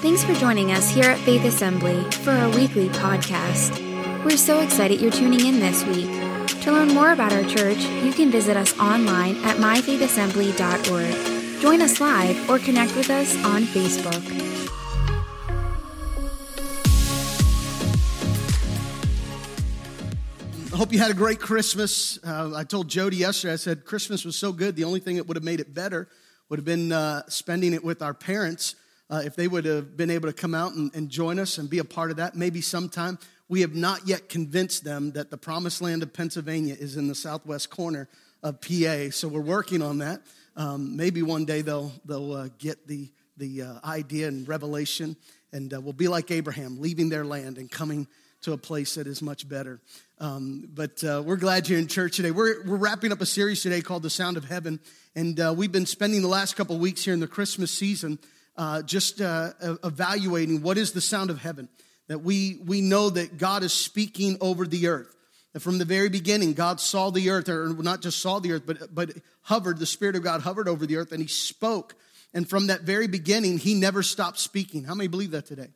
Thanks for joining us here at Faith Assembly for our weekly podcast. We're so excited you're tuning in this week. To learn more about our church, you can visit us online at myfaithassembly.org. Join us live or connect with us on Facebook. I hope you had a great Christmas. Uh, I told Jody yesterday, I said Christmas was so good. The only thing that would have made it better would have been uh, spending it with our parents. Uh, if they would have been able to come out and, and join us and be a part of that, maybe sometime. We have not yet convinced them that the promised land of Pennsylvania is in the southwest corner of PA. So we're working on that. Um, maybe one day they'll, they'll uh, get the, the uh, idea and revelation, and uh, we'll be like Abraham, leaving their land and coming to a place that is much better. Um, but uh, we're glad you're in church today. We're, we're wrapping up a series today called The Sound of Heaven. And uh, we've been spending the last couple weeks here in the Christmas season uh, just uh, evaluating what is the sound of heaven. That we, we know that God is speaking over the earth. That from the very beginning, God saw the earth, or not just saw the earth, but, but hovered, the Spirit of God hovered over the earth and He spoke. And from that very beginning, He never stopped speaking. How many believe that today?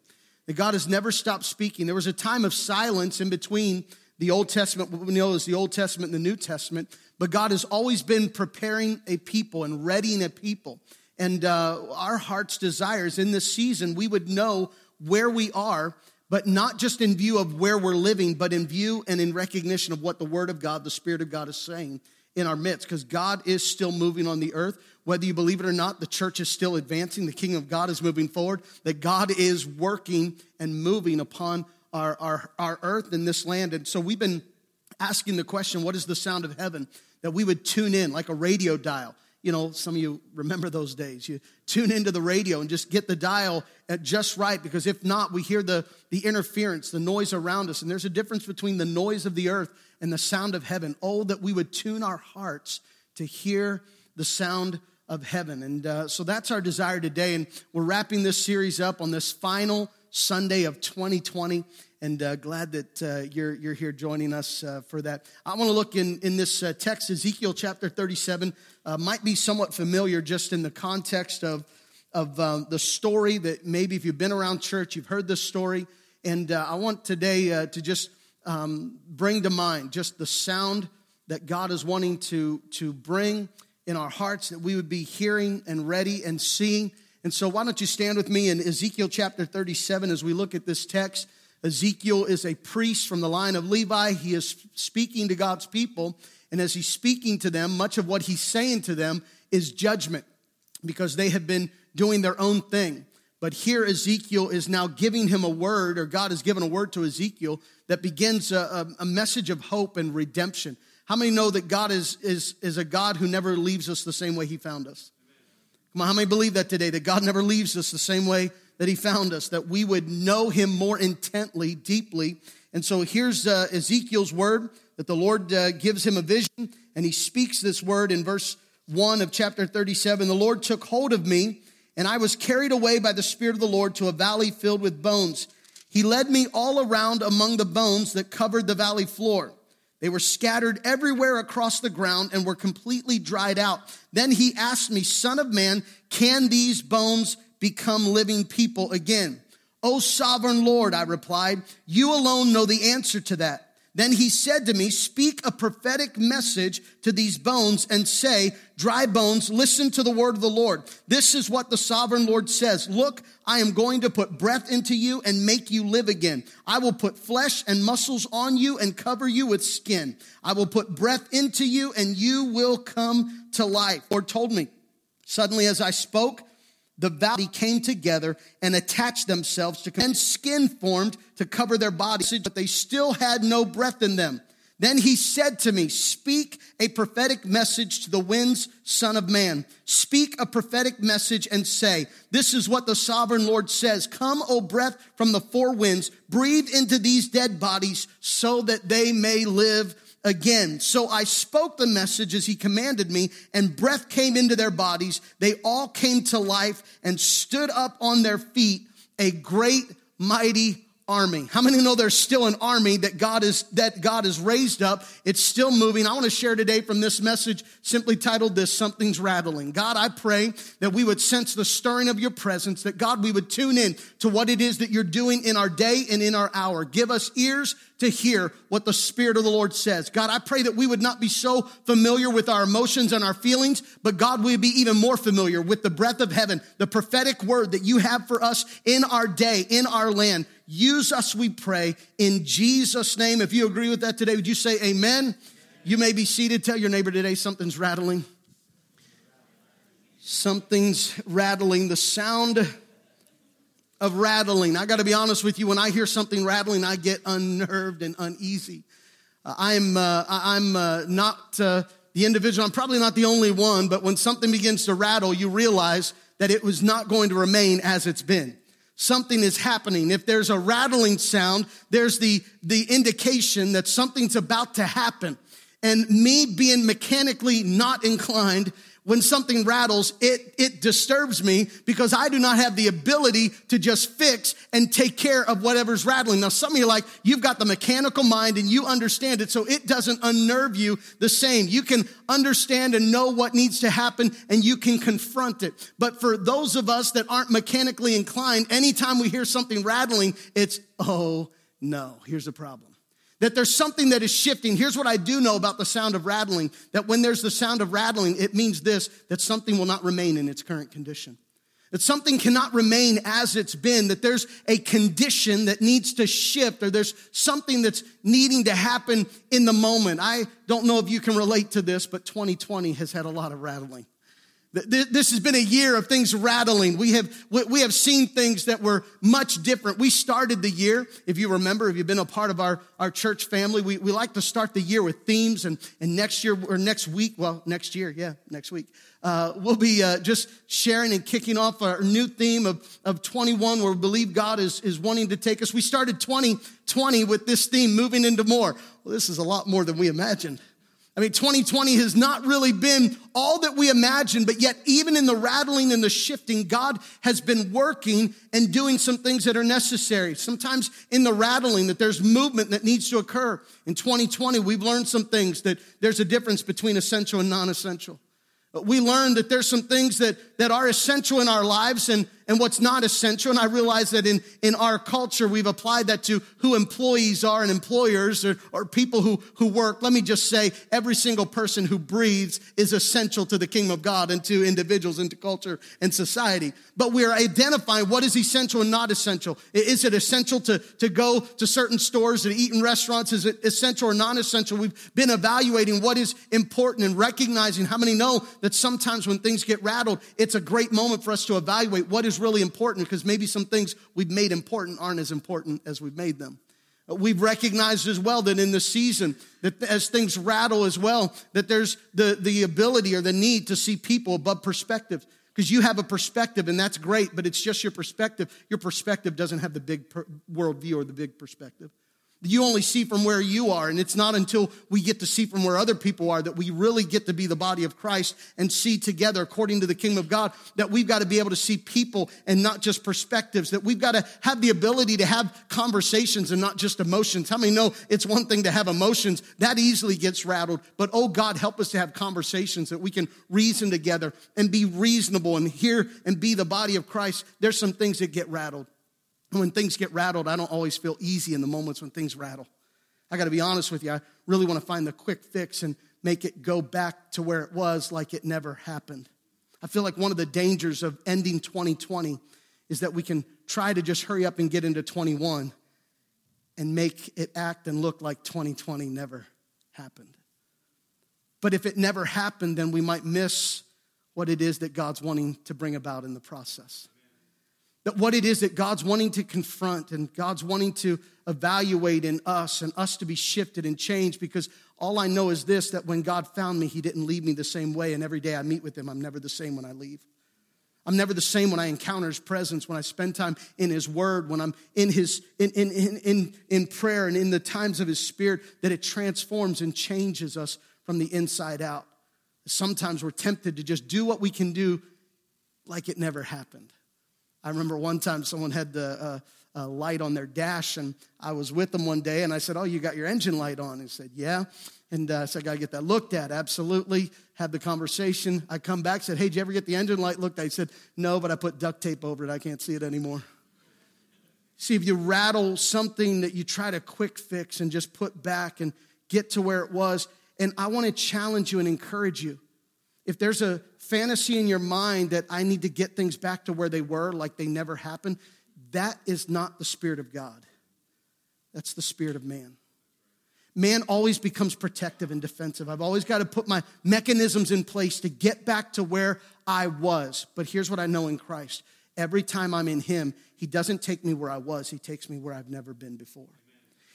That God has never stopped speaking. There was a time of silence in between the Old Testament, what we know is the Old Testament and the New Testament, but God has always been preparing a people and readying a people. And uh, our heart's desires in this season, we would know where we are, but not just in view of where we're living, but in view and in recognition of what the Word of God, the Spirit of God is saying in our midst, because God is still moving on the earth. Whether you believe it or not, the church is still advancing. The kingdom of God is moving forward, that God is working and moving upon our, our, our earth and this land. And so we've been asking the question what is the sound of heaven? That we would tune in like a radio dial. You know, some of you remember those days. You tune into the radio and just get the dial at just right because if not, we hear the, the interference, the noise around us. And there's a difference between the noise of the earth and the sound of heaven. Oh, that we would tune our hearts to hear the sound of heaven. And uh, so that's our desire today. And we're wrapping this series up on this final Sunday of 2020. And uh, glad that uh, you're, you're here joining us uh, for that. I want to look in, in this uh, text, Ezekiel chapter 37. Uh, might be somewhat familiar just in the context of, of uh, the story that maybe if you've been around church, you've heard this story. And I want today to just um, bring to mind just the sound that God is wanting to, to bring in our hearts, that we would be hearing and ready and seeing and so, why don't you stand with me in Ezekiel chapter 37 as we look at this text? Ezekiel is a priest from the line of Levi. He is speaking to God's people. And as he's speaking to them, much of what he's saying to them is judgment because they have been doing their own thing. But here, Ezekiel is now giving him a word, or God has given a word to Ezekiel that begins a, a, message of hope and redemption. How many know that God is, is, is a God who never leaves us the same way he found us? Come on, how many believe that today? That God never leaves us the same way that He found us, that we would know Him more intently, deeply. And so here's uh, Ezekiel's word that the Lord uh, gives him a vision, and he speaks this word in verse 1 of chapter 37. The Lord took hold of me, and I was carried away by the Spirit of the Lord to a valley filled with bones. He led me all around among the bones that covered the valley floor. They were scattered everywhere across the ground and were completely dried out. Then he asked me, Son of man, can these bones become living people again? O sovereign Lord, I replied, you alone know the answer to that. Then he said to me, Speak a prophetic message to these bones and say, Dry bones, listen to the word of the Lord. This is what the sovereign Lord says. Look, I am going to put breath into you and make you live again. I will put flesh and muscles on you and cover you with skin. I will put breath into you and you will come to life. Lord told me. Suddenly, as I spoke, the valley came together and attached themselves to and skin formed to cover their bodies, but they still had no breath in them. Then he said to me, Speak a prophetic message to the winds, Son of Man. Speak a prophetic message and say, This is what the sovereign Lord says Come, O breath from the four winds, breathe into these dead bodies so that they may live again. So I spoke the message as he commanded me, and breath came into their bodies. They all came to life and stood up on their feet, a great, mighty army. How many know there's still an army that God is that God has raised up? It's still moving. I want to share today from this message simply titled this something's rattling. God, I pray that we would sense the stirring of your presence, that God we would tune in to what it is that you're doing in our day and in our hour. Give us ears to hear what the Spirit of the Lord says. God, I pray that we would not be so familiar with our emotions and our feelings, but God, we would be even more familiar with the breath of heaven, the prophetic word that you have for us in our day, in our land. Use us, we pray, in Jesus' name. If you agree with that today, would you say amen? You may be seated. Tell your neighbor today something's rattling. Something's rattling. The sound of rattling. I got to be honest with you. When I hear something rattling, I get unnerved and uneasy. Uh, I'm uh, I'm uh, not uh, the individual. I'm probably not the only one. But when something begins to rattle, you realize that it was not going to remain as it's been something is happening. If there's a rattling sound, there's the, the indication that something's about to happen. And me being mechanically not inclined when something rattles, it, it disturbs me because I do not have the ability to just fix and take care of whatever's rattling. Now, some of you like, you've got the mechanical mind and you understand it, so it doesn't unnerve you the same. You can understand and know what needs to happen and you can confront it. But for those of us that aren't mechanically inclined, anytime we hear something rattling, it's, oh no, here's the problem that there's something that is shifting. Here's what I do know about the sound of rattling that when there's the sound of rattling, it means this that something will not remain in its current condition. That something cannot remain as it's been, that there's a condition that needs to shift, or there's something that's needing to happen in the moment. I don't know if you can relate to this, but 2020 has had a lot of rattling. This has been a year of things rattling. We have, we have seen things that were much different. We started the year, if you remember, if you've been a part of our, our church family, we, we like to start the year with themes and, and next year or next week, well, next year, yeah, next week, uh, we'll be uh, just sharing and kicking off our new theme of, of 21 where we believe God is, is wanting to take us. We started 2020 with this theme, moving into more. Well, this is a lot more than we imagined. I mean, 2020 has not really been all that we imagined, but yet, even in the rattling and the shifting, God has been working and doing some things that are necessary. Sometimes in the rattling, that there's movement that needs to occur. In 2020, we've learned some things that there's a difference between essential and non essential. We learned that there's some things that, that are essential in our lives and, and what's not essential. And I realize that in, in our culture, we've applied that to who employees are and employers or, or people who, who work. Let me just say every single person who breathes is essential to the kingdom of God and to individuals and to culture and society. But we're identifying what is essential and not essential. Is it essential to, to go to certain stores and eat in restaurants? Is it essential or non essential? We've been evaluating what is important and recognizing how many know that sometimes when things get rattled, it's a great moment for us to evaluate what is really important because maybe some things we've made important aren't as important as we've made them. We've recognized as well that in the season, that as things rattle as well, that there's the, the ability or the need to see people above perspective. Because you have a perspective and that's great, but it's just your perspective. Your perspective doesn't have the big per- worldview or the big perspective. You only see from where you are, and it's not until we get to see from where other people are that we really get to be the body of Christ and see together according to the kingdom of God that we've got to be able to see people and not just perspectives, that we've got to have the ability to have conversations and not just emotions. How many know it's one thing to have emotions that easily gets rattled, but oh God, help us to have conversations that we can reason together and be reasonable and hear and be the body of Christ. There's some things that get rattled when things get rattled, I don't always feel easy in the moments when things rattle. I got to be honest with you. I really want to find the quick fix and make it go back to where it was like it never happened. I feel like one of the dangers of ending 2020 is that we can try to just hurry up and get into 21 and make it act and look like 2020 never happened. But if it never happened, then we might miss what it is that God's wanting to bring about in the process. That what it is that God's wanting to confront and God's wanting to evaluate in us and us to be shifted and changed because all I know is this that when God found me, He didn't leave me the same way. And every day I meet with Him, I'm never the same when I leave. I'm never the same when I encounter His presence, when I spend time in His Word, when I'm in His in, in, in, in, prayer and in the times of His Spirit, that it transforms and changes us from the inside out. Sometimes we're tempted to just do what we can do like it never happened. I remember one time someone had the uh, light on their dash, and I was with them one day, and I said, "Oh, you got your engine light on?" He said, "Yeah." And uh, so I got to get that looked at. Absolutely. Had the conversation. I come back, said, Hey, did you ever get the engine light looked at? He said, No, but I put duct tape over it. I can't see it anymore. See, if you rattle something that you try to quick fix and just put back and get to where it was, and I want to challenge you and encourage you. If there's a fantasy in your mind that I need to get things back to where they were, like they never happened, that is not the Spirit of God. That's the Spirit of man man always becomes protective and defensive. I've always got to put my mechanisms in place to get back to where I was. But here's what I know in Christ every time I'm in Him, He doesn't take me where I was, He takes me where I've never been before.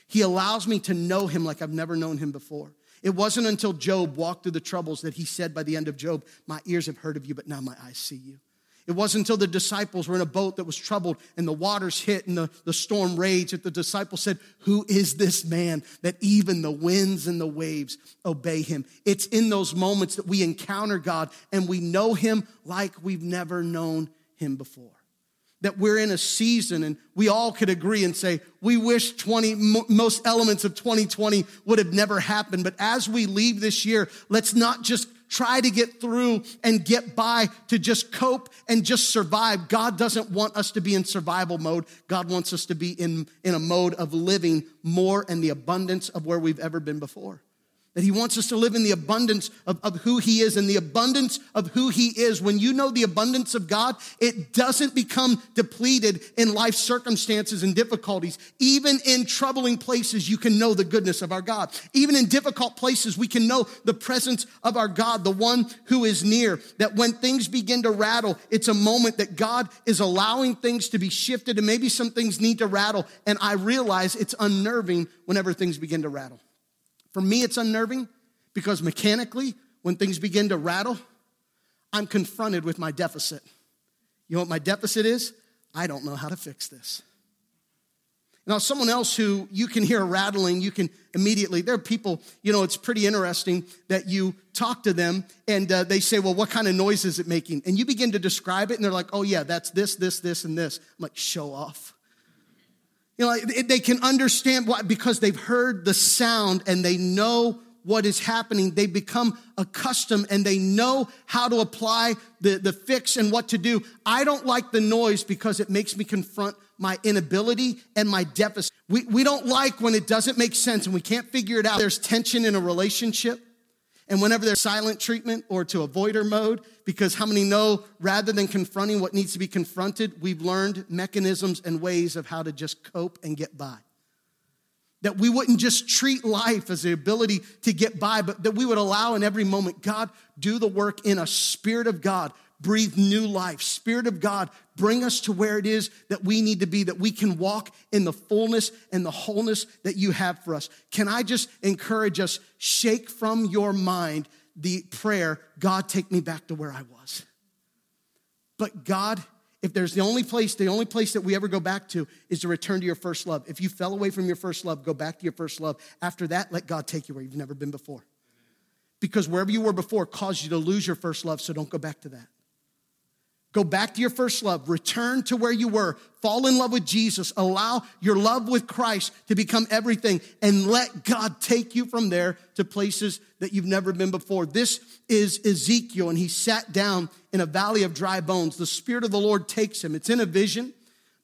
He allows me to know Him like I've never known Him before. It wasn't until Job walked through the troubles that he said by the end of Job, My ears have heard of you, but now my eyes see you. It wasn't until the disciples were in a boat that was troubled and the waters hit and the, the storm raged that the disciples said, Who is this man that even the winds and the waves obey him? It's in those moments that we encounter God and we know him like we've never known him before. That we're in a season and we all could agree and say, we wish 20, most elements of 2020 would have never happened. But as we leave this year, let's not just try to get through and get by to just cope and just survive. God doesn't want us to be in survival mode. God wants us to be in, in a mode of living more in the abundance of where we've ever been before. That he wants us to live in the abundance of, of who he is and the abundance of who he is. When you know the abundance of God, it doesn't become depleted in life circumstances and difficulties. Even in troubling places, you can know the goodness of our God. Even in difficult places, we can know the presence of our God, the one who is near. That when things begin to rattle, it's a moment that God is allowing things to be shifted and maybe some things need to rattle. And I realize it's unnerving whenever things begin to rattle. For me, it's unnerving because mechanically, when things begin to rattle, I'm confronted with my deficit. You know what my deficit is? I don't know how to fix this. Now, someone else who you can hear rattling, you can immediately, there are people, you know, it's pretty interesting that you talk to them and uh, they say, Well, what kind of noise is it making? And you begin to describe it and they're like, Oh, yeah, that's this, this, this, and this. I'm like, Show off. You know, they can understand why, because they've heard the sound and they know what is happening. They become accustomed and they know how to apply the, the fix and what to do. I don't like the noise because it makes me confront my inability and my deficit. We, we don't like when it doesn't make sense and we can't figure it out. There's tension in a relationship. And whenever there's silent treatment or to avoider mode, because how many know rather than confronting what needs to be confronted, we've learned mechanisms and ways of how to just cope and get by. That we wouldn't just treat life as the ability to get by, but that we would allow in every moment, God, do the work in a spirit of God breathe new life. Spirit of God, bring us to where it is that we need to be, that we can walk in the fullness and the wholeness that you have for us. Can I just encourage us, shake from your mind the prayer, God, take me back to where I was. But God, if there's the only place, the only place that we ever go back to is to return to your first love. If you fell away from your first love, go back to your first love. After that, let God take you where you've never been before. Because wherever you were before caused you to lose your first love, so don't go back to that. Go back to your first love. Return to where you were. Fall in love with Jesus. Allow your love with Christ to become everything and let God take you from there to places that you've never been before. This is Ezekiel, and he sat down in a valley of dry bones. The Spirit of the Lord takes him. It's in a vision,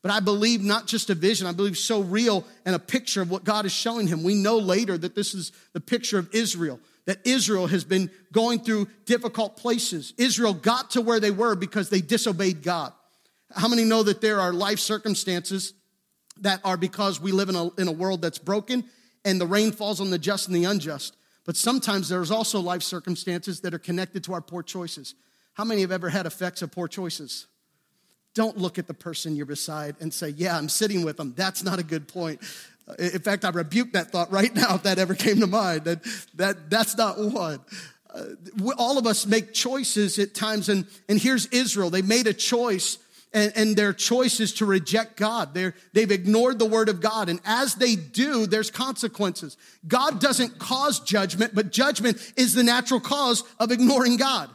but I believe not just a vision, I believe so real and a picture of what God is showing him. We know later that this is the picture of Israel that Israel has been going through difficult places. Israel got to where they were because they disobeyed God. How many know that there are life circumstances that are because we live in a, in a world that's broken and the rain falls on the just and the unjust? But sometimes there's also life circumstances that are connected to our poor choices. How many have ever had effects of poor choices? Don't look at the person you're beside and say, Yeah, I'm sitting with them. That's not a good point. In fact, I rebuke that thought right now if that ever came to mind. That, that, that's not one. Uh, all of us make choices at times, and, and here's Israel. They made a choice, and, and their choice is to reject God. They're, they've ignored the word of God, and as they do, there's consequences. God doesn't cause judgment, but judgment is the natural cause of ignoring God.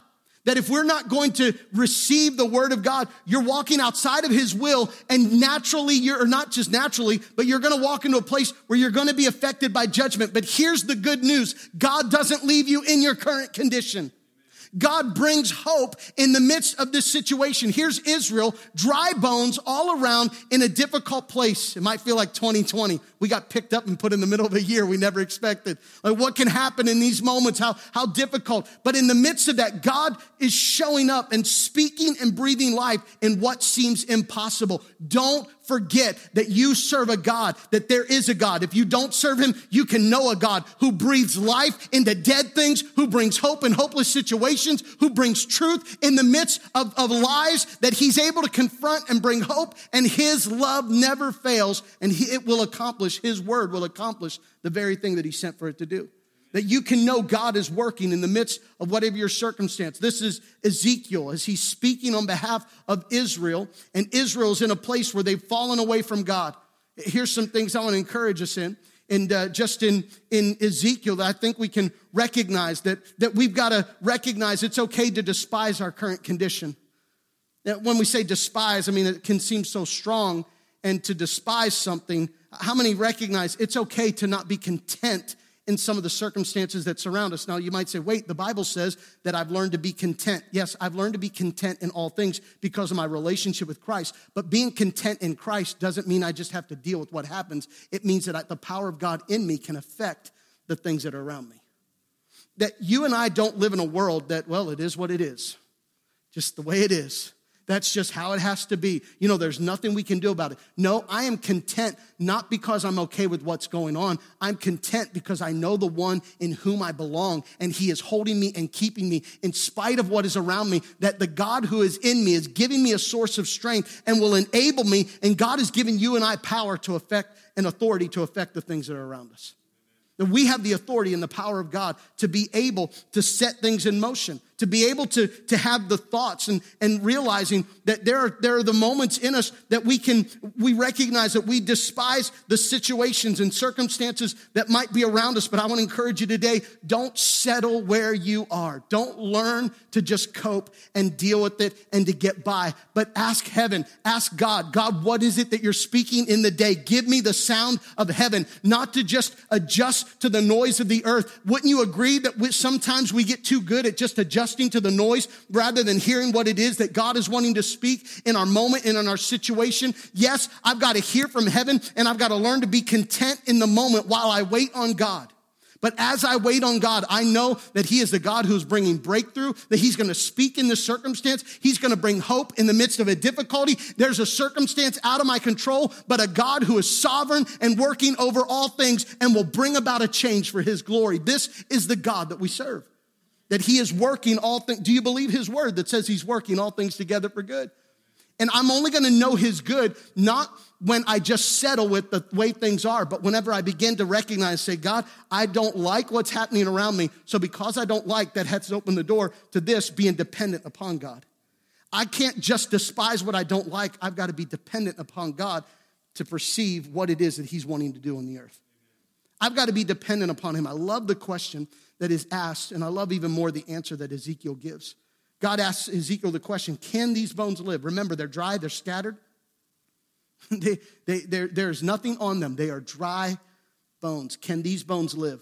That if we're not going to receive the word of God, you're walking outside of his will and naturally you're, or not just naturally, but you're going to walk into a place where you're going to be affected by judgment. But here's the good news. God doesn't leave you in your current condition. God brings hope in the midst of this situation. Here's Israel, dry bones all around in a difficult place. It might feel like 2020. We got picked up and put in the middle of a year we never expected. Like what can happen in these moments? How, how difficult. But in the midst of that, God is showing up and speaking and breathing life in what seems impossible. Don't forget that you serve a God, that there is a God. If you don't serve him, you can know a God who breathes life into dead things, who brings hope in hopeless situations, who brings truth in the midst of, of lies that he's able to confront and bring hope. And his love never fails and he, it will accomplish, his word will accomplish the very thing that he sent for it to do that you can know God is working in the midst of whatever your circumstance. This is Ezekiel as he's speaking on behalf of Israel, and Israel's in a place where they've fallen away from God. Here's some things I want to encourage us in. And uh, just in, in Ezekiel, I think we can recognize that, that we've got to recognize it's okay to despise our current condition. When we say despise, I mean, it can seem so strong. And to despise something, how many recognize it's okay to not be content in some of the circumstances that surround us. Now, you might say, wait, the Bible says that I've learned to be content. Yes, I've learned to be content in all things because of my relationship with Christ. But being content in Christ doesn't mean I just have to deal with what happens. It means that I, the power of God in me can affect the things that are around me. That you and I don't live in a world that, well, it is what it is, just the way it is. That's just how it has to be. You know, there's nothing we can do about it. No, I am content not because I'm okay with what's going on. I'm content because I know the one in whom I belong and he is holding me and keeping me in spite of what is around me. That the God who is in me is giving me a source of strength and will enable me. And God has given you and I power to affect and authority to affect the things that are around us. That we have the authority and the power of God to be able to set things in motion, to be able to, to have the thoughts and, and realizing that there are, there are the moments in us that we can, we recognize that we despise the situations and circumstances that might be around us. But I want to encourage you today, don't settle where you are. Don't learn to just cope and deal with it and to get by, but ask heaven, ask God, God, what is it that you're speaking in the day? Give me the sound of heaven, not to just adjust to the noise of the earth. Wouldn't you agree that we, sometimes we get too good at just adjusting to the noise rather than hearing what it is that God is wanting to speak in our moment and in our situation? Yes, I've got to hear from heaven and I've got to learn to be content in the moment while I wait on God. But as I wait on God, I know that He is the God who's bringing breakthrough, that He's going to speak in this circumstance. He's going to bring hope in the midst of a difficulty. There's a circumstance out of my control, but a God who is sovereign and working over all things and will bring about a change for His glory. This is the God that we serve. That He is working all things. Do you believe His word that says He's working all things together for good? And I'm only to know His good, not when I just settle with the way things are, but whenever I begin to recognize, say, God, I don't like what's happening around me. So because I don't like, that has to open the door to this being dependent upon God. I can't just despise what I don't like. I've got to be dependent upon God to perceive what it is that He's wanting to do on the earth. I've got to be dependent upon Him. I love the question that is asked, and I love even more the answer that Ezekiel gives. God asks Ezekiel the question Can these bones live? Remember, they're dry, they're scattered. they, they, there's nothing on them. They are dry bones. Can these bones live?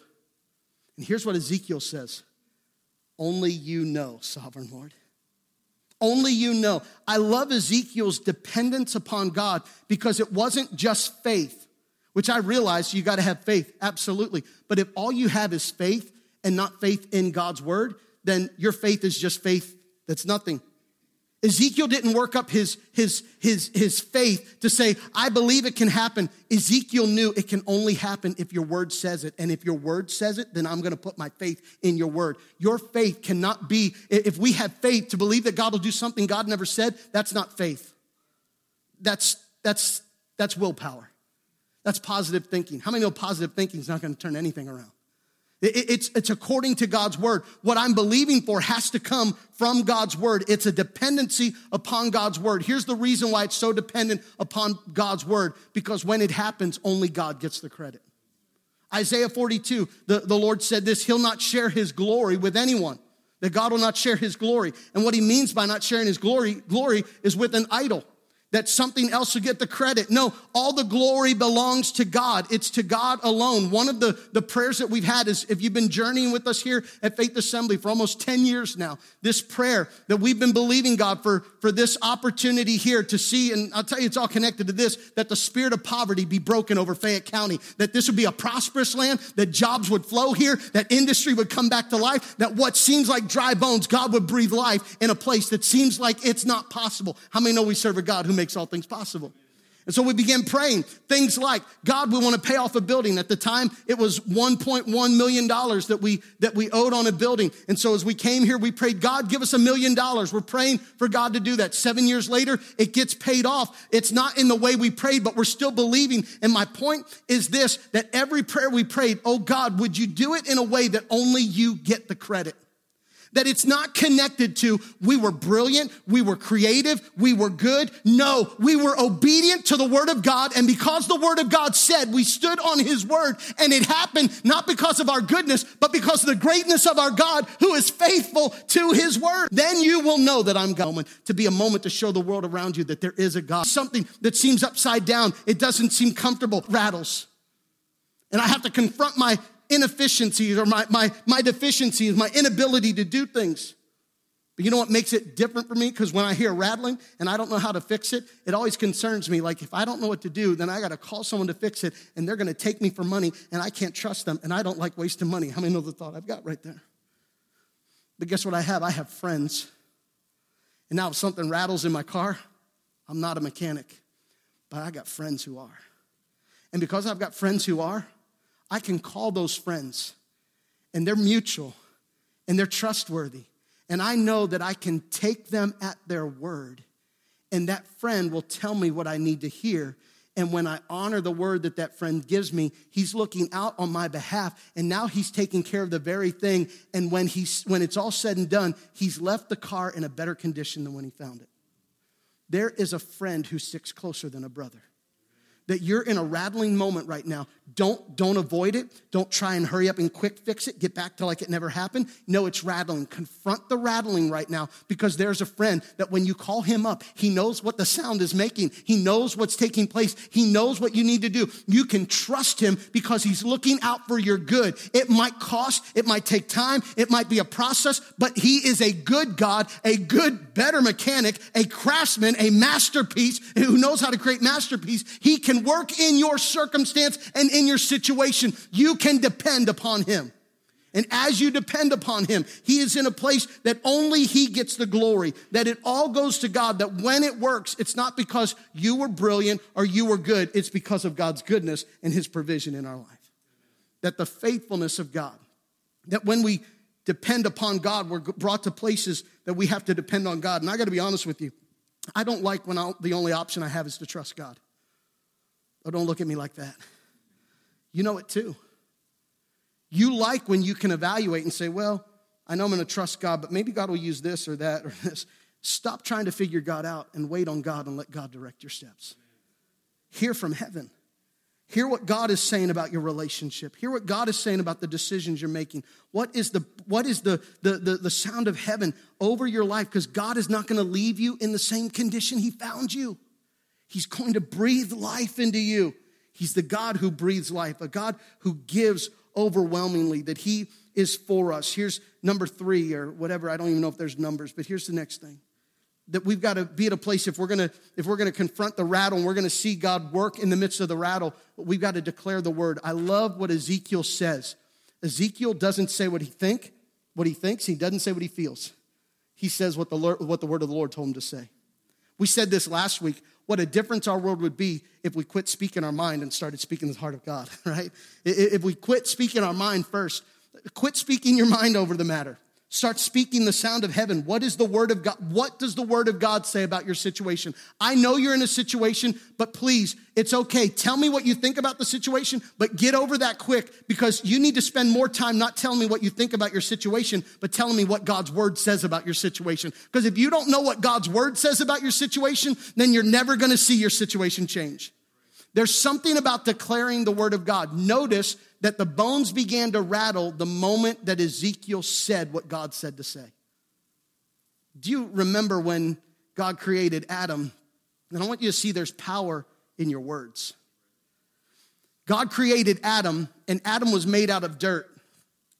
And here's what Ezekiel says Only you know, sovereign Lord. Only you know. I love Ezekiel's dependence upon God because it wasn't just faith, which I realize you got to have faith, absolutely. But if all you have is faith and not faith in God's word, then your faith is just faith that's nothing. Ezekiel didn't work up his, his, his, his faith to say, I believe it can happen. Ezekiel knew it can only happen if your word says it. And if your word says it, then I'm going to put my faith in your word. Your faith cannot be, if we have faith to believe that God will do something God never said, that's not faith. That's, that's, that's willpower. That's positive thinking. How many know positive thinking is not going to turn anything around? It's, it's according to God's word. What I'm believing for has to come from God's word. It's a dependency upon God's word. Here's the reason why it's so dependent upon God's word because when it happens, only God gets the credit. Isaiah 42, the, the Lord said this He'll not share his glory with anyone. that God will not share his glory. And what he means by not sharing his glory, glory is with an idol that something else will get the credit. No, all the glory belongs to God. It's to God alone. One of the, the prayers that we've had is if you've been journeying with us here at Faith Assembly for almost 10 years now, this prayer that we've been believing God for, for this opportunity here to see, and I'll tell you, it's all connected to this, that the spirit of poverty be broken over Fayette County, that this would be a prosperous land, that jobs would flow here, that industry would come back to life, that what seems like dry bones, God would breathe life in a place that seems like it's not possible. How many know we serve a God who makes makes all things possible. And so we began praying things like, God, we want to pay off a building. At the time, it was $1.1 million that we, that we owed on a building. And so as we came here, we prayed, God, give us a million dollars. We're praying for God to do that. Seven years later, it gets paid off. It's not in the way we prayed, but we're still believing. And my point is this, that every prayer we prayed, oh God, would you do it in a way that only you get the credit? That it's not connected to we were brilliant, we were creative, we were good. No, we were obedient to the word of God. And because the word of God said, we stood on his word and it happened not because of our goodness, but because of the greatness of our God who is faithful to his word. Then you will know that I'm going to be a moment to show the world around you that there is a God. Something that seems upside down. It doesn't seem comfortable. Rattles. And I have to confront my inefficiencies or my, my, my deficiencies, my inability to do things. But you know what makes it different for me? Because when I hear rattling and I don't know how to fix it, it always concerns me. Like if I don't know what to do, then I got to call someone to fix it and they're going to take me for money and I can't trust them and I don't like wasting money. How many know the thought I've got right there? But guess what I have? I have friends. And now if something rattles in my car, I'm not a mechanic, but I got friends who are. And because I've got friends who are, I can call those friends and they're mutual and they're trustworthy. And I know that I can take them at their word and that friend will tell me what I need to hear. And when I honor the word that that friend gives me, he's looking out on my behalf. And now he's taking care of the very thing. And when, he's, when it's all said and done, he's left the car in a better condition than when he found it. There is a friend who sticks closer than a brother that you're in a rattling moment right now. Don't, don't avoid it. Don't try and hurry up and quick fix it. Get back to like it never happened. No, it's rattling. Confront the rattling right now because there's a friend that when you call him up, he knows what the sound is making. He knows what's taking place. He knows what you need to do. You can trust him because he's looking out for your good. It might cost, it might take time, it might be a process, but he is a good God, a good, better mechanic, a craftsman, a masterpiece who knows how to create masterpiece. He can work in your circumstance and in your situation. You can depend upon him. And as you depend upon him, he is in a place that only he gets the glory, that it all goes to God, that when it works, it's not because you were brilliant or you were good, it's because of God's goodness and his provision in our life. That the faithfulness of God, that when we depend upon God, we're brought to places that we have to depend on God. And I got to be honest with you, I don't like when I'll, the only option I have is to trust God. Oh, don't look at me like that. You know it too. You like when you can evaluate and say, well, I know I'm going to trust God, but maybe God will use this or that or this. Stop trying to figure God out and wait on God and let God direct your steps. Hear from heaven. Hear what God is saying about your relationship. Hear what God is saying about the decisions you're making. What is the, what is the, the, the, the sound of heaven over your life? Because God is not going to leave you in the same condition He found you. He's going to breathe life into you. He's the God who breathes life, a God who gives overwhelmingly, that He is for us. Here's number three, or whatever. I don't even know if there's numbers, but here's the next thing. That we've got to be at a place if we're going to if we're going to confront the rattle and we're going to see god work in the midst of the rattle we've got to declare the word. I love what ezekiel says. Ezekiel doesn't say what he think what he thinks. He doesn't say what he feels. He says what the, what the word of the lord told him to say. We said this last week what a difference our world would be if we quit speaking our mind and started speaking the heart of God, right? If we quit speaking our mind first, quit speaking your mind over the matter. Start speaking the sound of heaven. What is the word of God? What does the word of God say about your situation? I know you're in a situation, but please, it's okay. Tell me what you think about the situation, but get over that quick because you need to spend more time not telling me what you think about your situation, but telling me what God's word says about your situation. Because if you don't know what God's word says about your situation, then you're never going to see your situation change. There's something about declaring the word of God. Notice that the bones began to rattle the moment that Ezekiel said what God said to say. Do you remember when God created Adam? And I want you to see there's power in your words. God created Adam, and Adam was made out of dirt,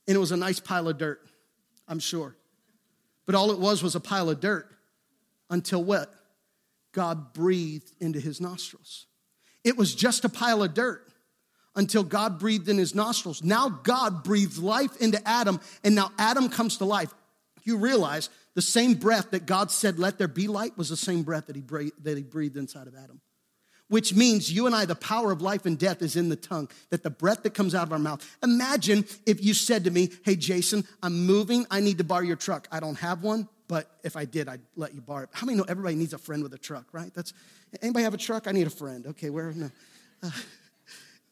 and it was a nice pile of dirt, I'm sure. But all it was was a pile of dirt until what? God breathed into his nostrils. It was just a pile of dirt until God breathed in his nostrils. Now God breathed life into Adam, and now Adam comes to life. You realize the same breath that God said, Let there be light, was the same breath that he, breathed, that he breathed inside of Adam which means you and I, the power of life and death is in the tongue, that the breath that comes out of our mouth. Imagine if you said to me, Hey, Jason, I'm moving. I need to borrow your truck. I don't have one, but if I did, I'd let you borrow it. How many know everybody needs a friend with a truck, right? That's anybody have a truck? I need a friend. Okay, where? No. Uh,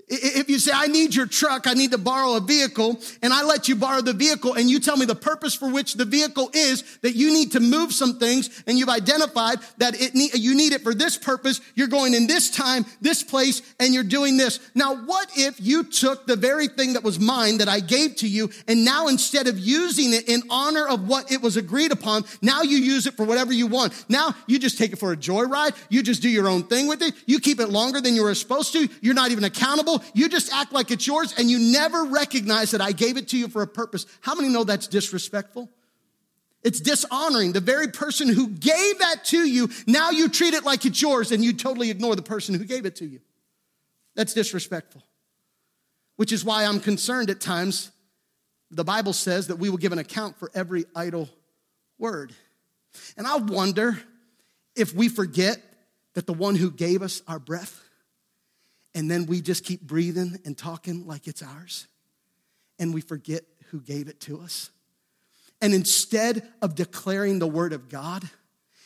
if you say, I need your truck, I need to borrow a vehicle, and I let you borrow the vehicle, and you tell me the purpose for which the vehicle is that you need to move some things, and you've identified that it need, you need it for this purpose, you're going in this time, this place, and you're doing this. Now, what if you took the very thing that was mine that I gave to you, and now instead of using it in honor of what it was agreed upon, now you use it for whatever you want. Now you just take it for a joyride, you just do your own thing with it, you keep it longer than you were supposed to, you're not even accountable you just act like it's yours and you never recognize that I gave it to you for a purpose. How many know that's disrespectful? It's dishonoring. The very person who gave that to you, now you treat it like it's yours and you totally ignore the person who gave it to you. That's disrespectful. Which is why I'm concerned at times. The Bible says that we will give an account for every idle word. And I wonder if we forget that the one who gave us our breath and then we just keep breathing and talking like it's ours, and we forget who gave it to us. And instead of declaring the word of God,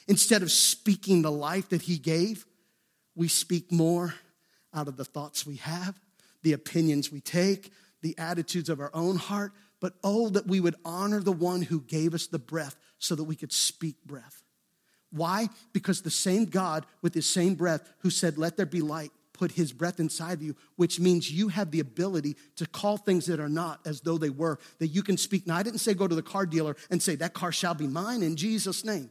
instead of speaking the life that He gave, we speak more out of the thoughts we have, the opinions we take, the attitudes of our own heart. But oh, that we would honor the one who gave us the breath so that we could speak breath. Why? Because the same God with his same breath who said, Let there be light, put his breath inside of you, which means you have the ability to call things that are not as though they were, that you can speak. Now, I didn't say go to the car dealer and say, That car shall be mine in Jesus' name.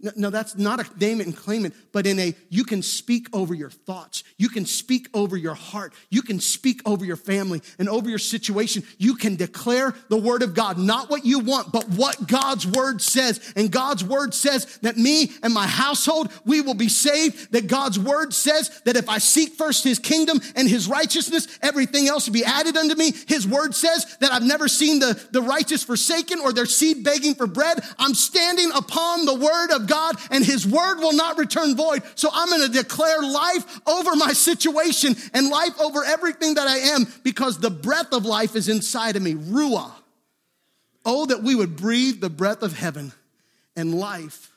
No, no, that's not a name it and claim it, but in a, you can speak over your thoughts. You can speak over your heart. You can speak over your family and over your situation. You can declare the word of God, not what you want, but what God's word says. And God's word says that me and my household, we will be saved. That God's word says that if I seek first his kingdom and his righteousness, everything else will be added unto me. His word says that I've never seen the, the righteous forsaken or their seed begging for bread. I'm standing upon the word of God and his word will not return void. So I'm going to declare life over my situation and life over everything that I am because the breath of life is inside of me. Ruah. Oh, that we would breathe the breath of heaven and life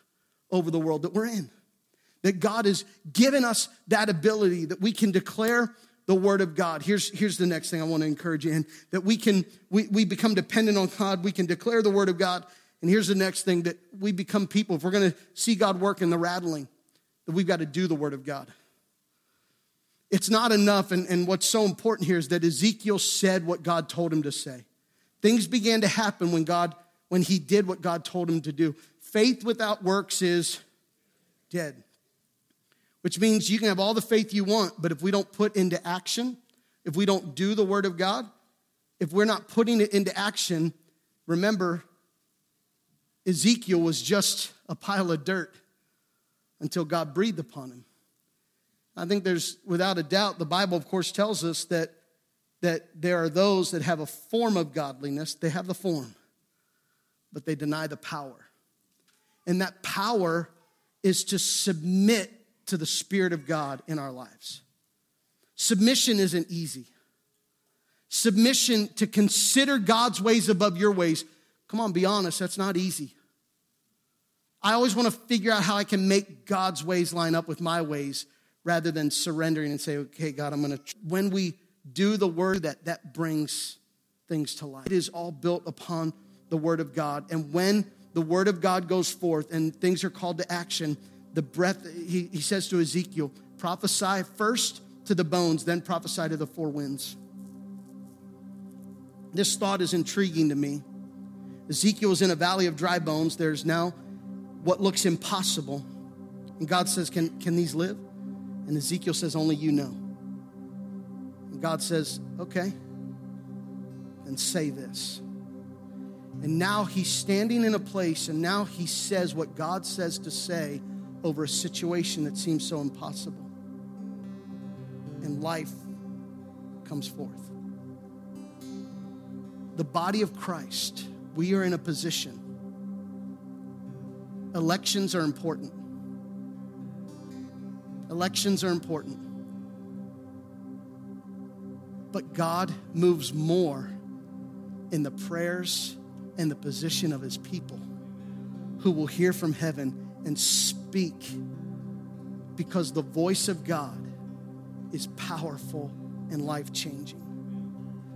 over the world that we're in. That God has given us that ability that we can declare the word of God. Here's, here's the next thing I want to encourage you in that we can, we, we become dependent on God. We can declare the word of God and here's the next thing that we become people. If we're going to see God work in the rattling, that we've got to do the Word of God. It's not enough. And, and what's so important here is that Ezekiel said what God told him to say. Things began to happen when God, when he did what God told him to do. Faith without works is dead. Which means you can have all the faith you want, but if we don't put into action, if we don't do the word of God, if we're not putting it into action, remember, Ezekiel was just a pile of dirt until God breathed upon him. I think there's, without a doubt, the Bible, of course, tells us that, that there are those that have a form of godliness. They have the form, but they deny the power. And that power is to submit to the Spirit of God in our lives. Submission isn't easy. Submission to consider God's ways above your ways Come on, be honest, that's not easy. I always want to figure out how I can make God's ways line up with my ways rather than surrendering and say, okay, God, I'm going to. When we do the word, that, that brings things to life. It is all built upon the word of God. And when the word of God goes forth and things are called to action, the breath, he, he says to Ezekiel, prophesy first to the bones, then prophesy to the four winds. This thought is intriguing to me. Ezekiel is in a valley of dry bones. There's now what looks impossible. And God says, Can, can these live? And Ezekiel says, Only you know. And God says, Okay, then say this. And now he's standing in a place, and now he says what God says to say over a situation that seems so impossible. And life comes forth. The body of Christ, we are in a position. Elections are important. Elections are important. But God moves more in the prayers and the position of his people who will hear from heaven and speak because the voice of God is powerful and life changing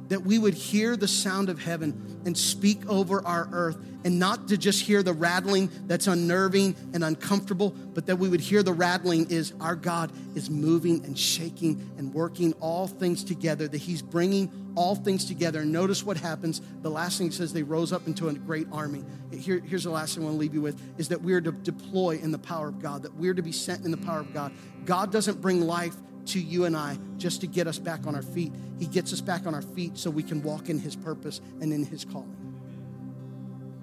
that we would hear the sound of heaven and speak over our earth, and not to just hear the rattling that's unnerving and uncomfortable, but that we would hear the rattling is our God is moving and shaking and working all things together, that He's bringing all things together. And notice what happens. The last thing says they rose up into a great army. Here, here's the last thing I want to leave you with is that we're to deploy in the power of God, that we're to be sent in the power of God. God doesn't bring life to you and I just to get us back on our feet. He gets us back on our feet so we can walk in His purpose and in His calling.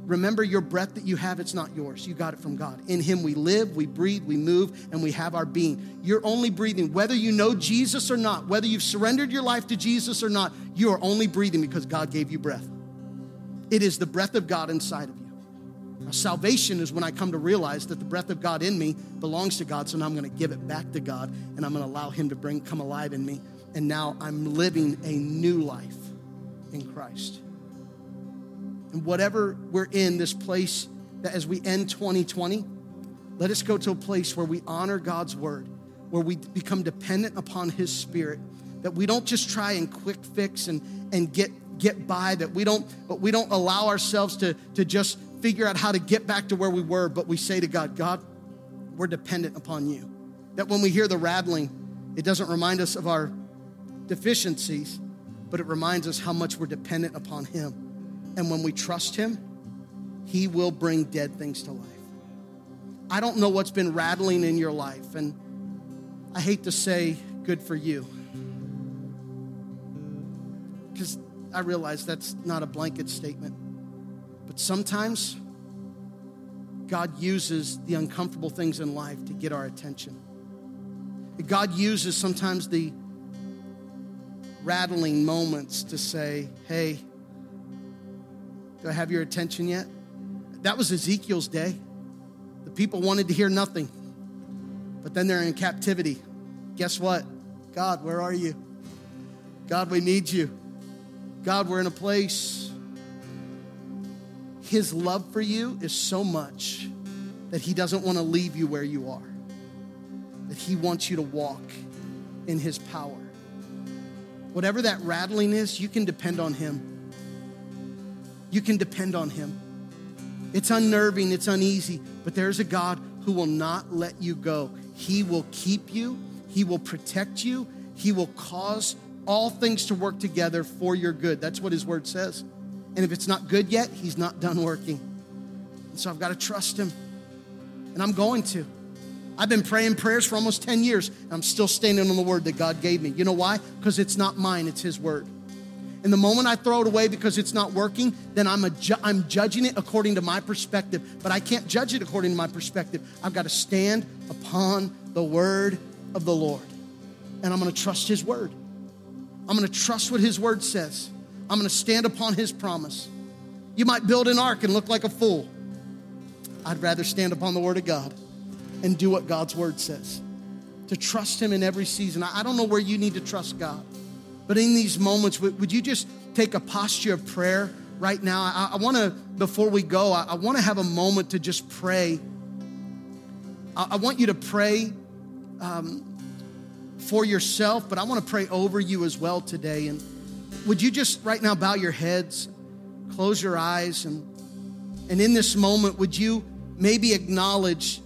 Remember your breath that you have, it's not yours. You got it from God. In Him we live, we breathe, we move, and we have our being. You're only breathing. Whether you know Jesus or not, whether you've surrendered your life to Jesus or not, you are only breathing because God gave you breath. It is the breath of God inside of you. Salvation is when I come to realize that the breath of God in me belongs to God, so now I'm going to give it back to God and I'm going to allow Him to bring come alive in me. And now I'm living a new life in Christ. And whatever we're in, this place that as we end 2020, let us go to a place where we honor God's word, where we become dependent upon His Spirit, that we don't just try and quick fix and, and get get by, that we don't, but we don't allow ourselves to, to just figure out how to get back to where we were, but we say to God, God, we're dependent upon you. That when we hear the rattling, it doesn't remind us of our deficiencies, but it reminds us how much we're dependent upon Him. And when we trust Him, He will bring dead things to life. I don't know what's been rattling in your life, and I hate to say good for you. Because I realize that's not a blanket statement. But sometimes God uses the uncomfortable things in life to get our attention. God uses sometimes the rattling moments to say, hey, do I have your attention yet? That was Ezekiel's day. The people wanted to hear nothing, but then they're in captivity. Guess what? God, where are you? God, we need you. God, we're in a place. His love for you is so much that He doesn't want to leave you where you are, that He wants you to walk in His power. Whatever that rattling is, you can depend on Him. You can depend on Him. It's unnerving, it's uneasy, but there's a God who will not let you go. He will keep you, He will protect you, He will cause all things to work together for your good. That's what His word says. And if it's not good yet, He's not done working. And so I've got to trust Him. And I'm going to. I've been praying prayers for almost 10 years, and I'm still standing on the word that God gave me. You know why? Because it's not mine, it's His word. And the moment I throw it away because it's not working, then I'm, ju- I'm judging it according to my perspective. But I can't judge it according to my perspective. I've got to stand upon the word of the Lord. And I'm going to trust His word. I'm going to trust what His word says. I'm going to stand upon His promise. You might build an ark and look like a fool. I'd rather stand upon the word of God and do what God's word says. To trust Him in every season. I don't know where you need to trust God. But in these moments, would you just take a posture of prayer right now? I, I want to, before we go, I, I want to have a moment to just pray. I, I want you to pray um, for yourself, but I want to pray over you as well today. And would you just right now bow your heads, close your eyes, and, and in this moment, would you maybe acknowledge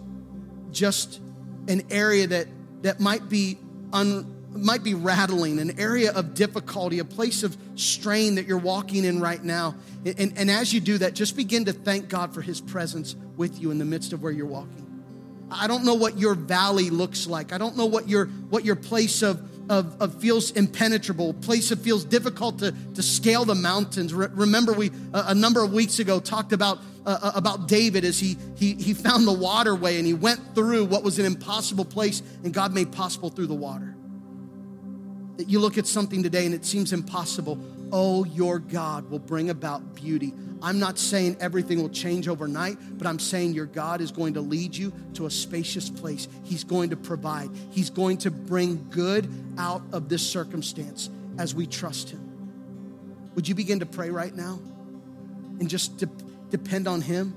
just an area that, that might be un, might be rattling, an area of difficulty, a place of strain that you're walking in right now. And, and as you do that, just begin to thank God for His presence with you in the midst of where you're walking. I don't know what your valley looks like. I don't know what your what your place of of, of feels impenetrable, place that feels difficult to, to scale the mountains. Re- remember, we uh, a number of weeks ago talked about uh, uh, about David as he, he he found the waterway and he went through what was an impossible place, and God made possible through the water. That you look at something today and it seems impossible. Oh, your God will bring about beauty. I'm not saying everything will change overnight, but I'm saying your God is going to lead you to a spacious place. He's going to provide, He's going to bring good out of this circumstance as we trust Him. Would you begin to pray right now and just de- depend on Him?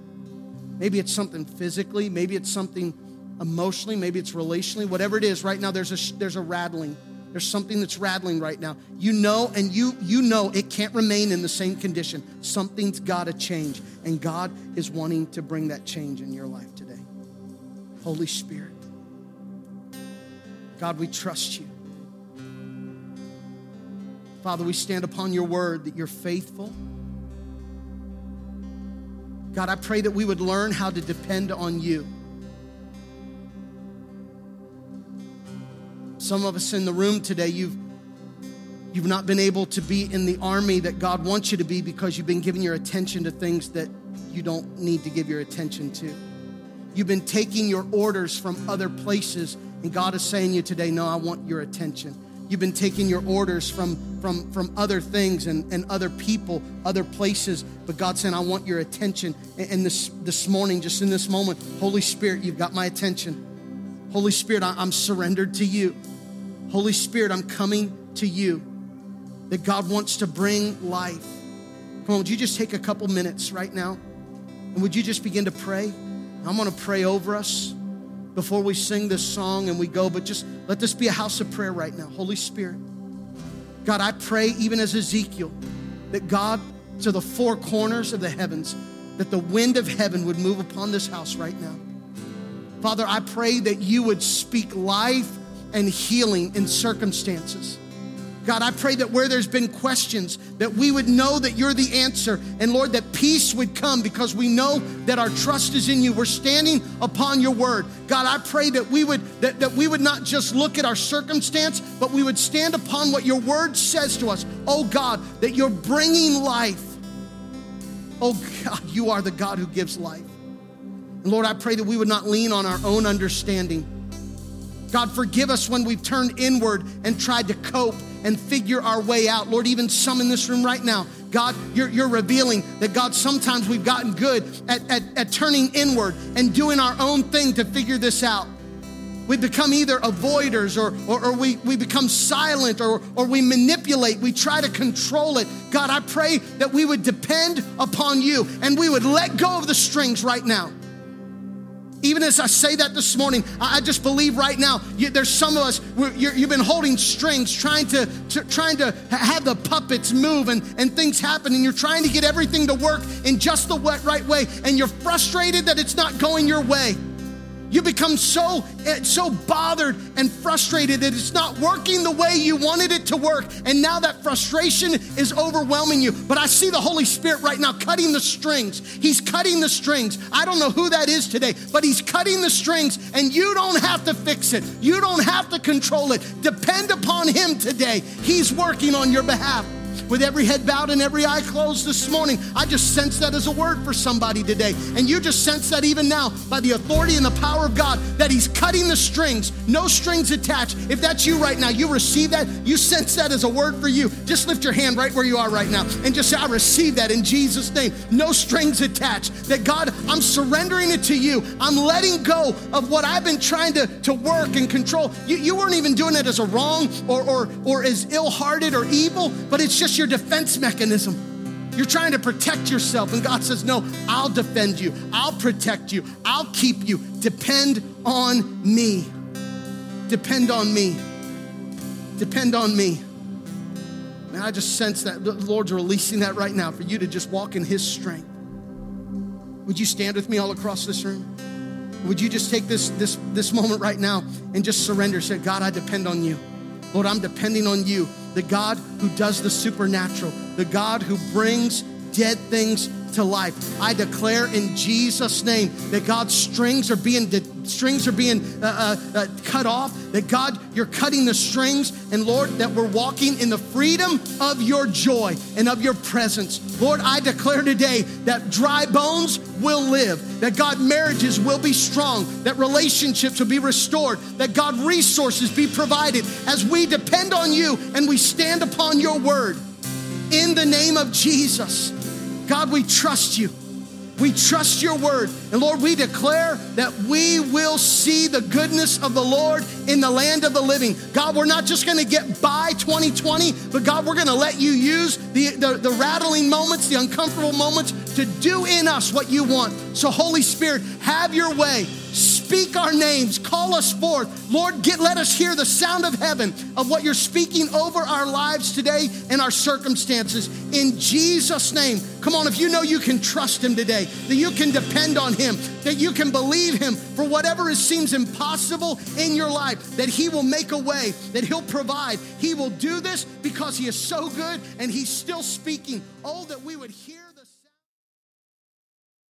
Maybe it's something physically, maybe it's something emotionally, maybe it's relationally, whatever it is, right now there's a, there's a rattling. There's something that's rattling right now. You know, and you you know it can't remain in the same condition. Something's got to change, and God is wanting to bring that change in your life today. Holy Spirit, God, we trust you. Father, we stand upon your word that you're faithful. God, I pray that we would learn how to depend on you. Some of us in the room today, you've, you've not been able to be in the army that God wants you to be because you've been giving your attention to things that you don't need to give your attention to. You've been taking your orders from other places, and God is saying to you today, No, I want your attention. You've been taking your orders from, from, from other things and, and other people, other places, but God's saying, I want your attention. And, this, this morning, just in this moment, Holy Spirit, you've got my attention. Holy Spirit, I'm surrendered to you. Holy Spirit, I'm coming to you. That God wants to bring life. Come on, would you just take a couple minutes right now? And would you just begin to pray? I'm to pray over us before we sing this song and we go, but just let this be a house of prayer right now. Holy Spirit. God, I pray, even as Ezekiel, that God, to the four corners of the heavens, that the wind of heaven would move upon this house right now. Father, I pray that you would speak life and healing in circumstances. God, I pray that where there's been questions, that we would know that you're the answer. And Lord, that peace would come because we know that our trust is in you. We're standing upon your word. God, I pray that we would that, that we would not just look at our circumstance, but we would stand upon what your word says to us. Oh God, that you're bringing life. Oh God, you are the God who gives life. And Lord, I pray that we would not lean on our own understanding. God, forgive us when we've turned inward and tried to cope and figure our way out. Lord, even some in this room right now, God, you're, you're revealing that, God, sometimes we've gotten good at, at, at turning inward and doing our own thing to figure this out. We become either avoiders or, or, or, we, we become silent or, or we manipulate. We try to control it. God, I pray that we would depend upon you and we would let go of the strings right now. Even as I say that this morning, I just believe right now you, there's some of us you have been holding strings, trying to, to, trying to have the puppets move and, and things happen, and you're trying to get everything to work in just the right way, and you're frustrated that it's not going your way. You become so, eh, so bothered and frustrated that it's not working the way you wanted it to work. And now that frustration is overwhelming you. But I see the Holy Spirit right now cutting the strings. He's cutting the strings. I don't know who that is today, but He's cutting the strings, and you don't have to fix it. You don't have to control it. Depend upon Him today. He's working on your behalf with every head bowed and every eye closed this morning. I just sense that as a word for somebody today. And you just sense that even now by the authority and the power of God that He's cutting the strings, no strings attached. If that's you right now, you receive that, you sense that as a word for you. Just lift your hand right where you are right now and just say, I receive that in Jesus' name. No strings attached. That God, I'm surrendering it to you. I'm letting go of what I've been trying to, to work and control. You, you weren't even doing it as a wrong or, or, or as ill hearted or evil, but it's just your defense mechanism. You're trying to protect yourself, and God says, No, I'll defend you, I'll protect you, I'll keep you. Depend on me. Depend on me. Depend on me. Man, I just sense that the Lord's releasing that right now for you to just walk in His strength. Would you stand with me all across this room? Would you just take this, this, this moment right now and just surrender? Say, God, I depend on you. Lord, I'm depending on you, the God who does the supernatural, the God who brings dead things to life. I declare in Jesus' name that God's strings are being strings are being uh, uh, uh, cut off. That God, you're cutting the strings, and Lord, that we're walking in the freedom of your joy and of your presence. Lord, I declare today that dry bones will live. That God, marriages will be strong. That relationships will be restored. That God, resources be provided as we depend on you and we stand upon your word. In the name of Jesus. God, we trust you. We trust your word. And Lord, we declare that we will see the goodness of the Lord in the land of the living. God, we're not just to get by 2020, but God, we're to let you use the, the, the, rattling moments, the uncomfortable moments to do in us what you want. So, Holy Spirit, have your way. Speak our names, call us forth. Lord, get, let us hear the sound of heaven of what you're speaking over our lives today and our circumstances. In Jesus' name, come on, if you know you can trust him today, that you can depend on him, that you can believe him for whatever seems impossible in your life, that he will make a way, that he'll provide. He will do this because he is so good and he's still speaking. Oh, that we would hear.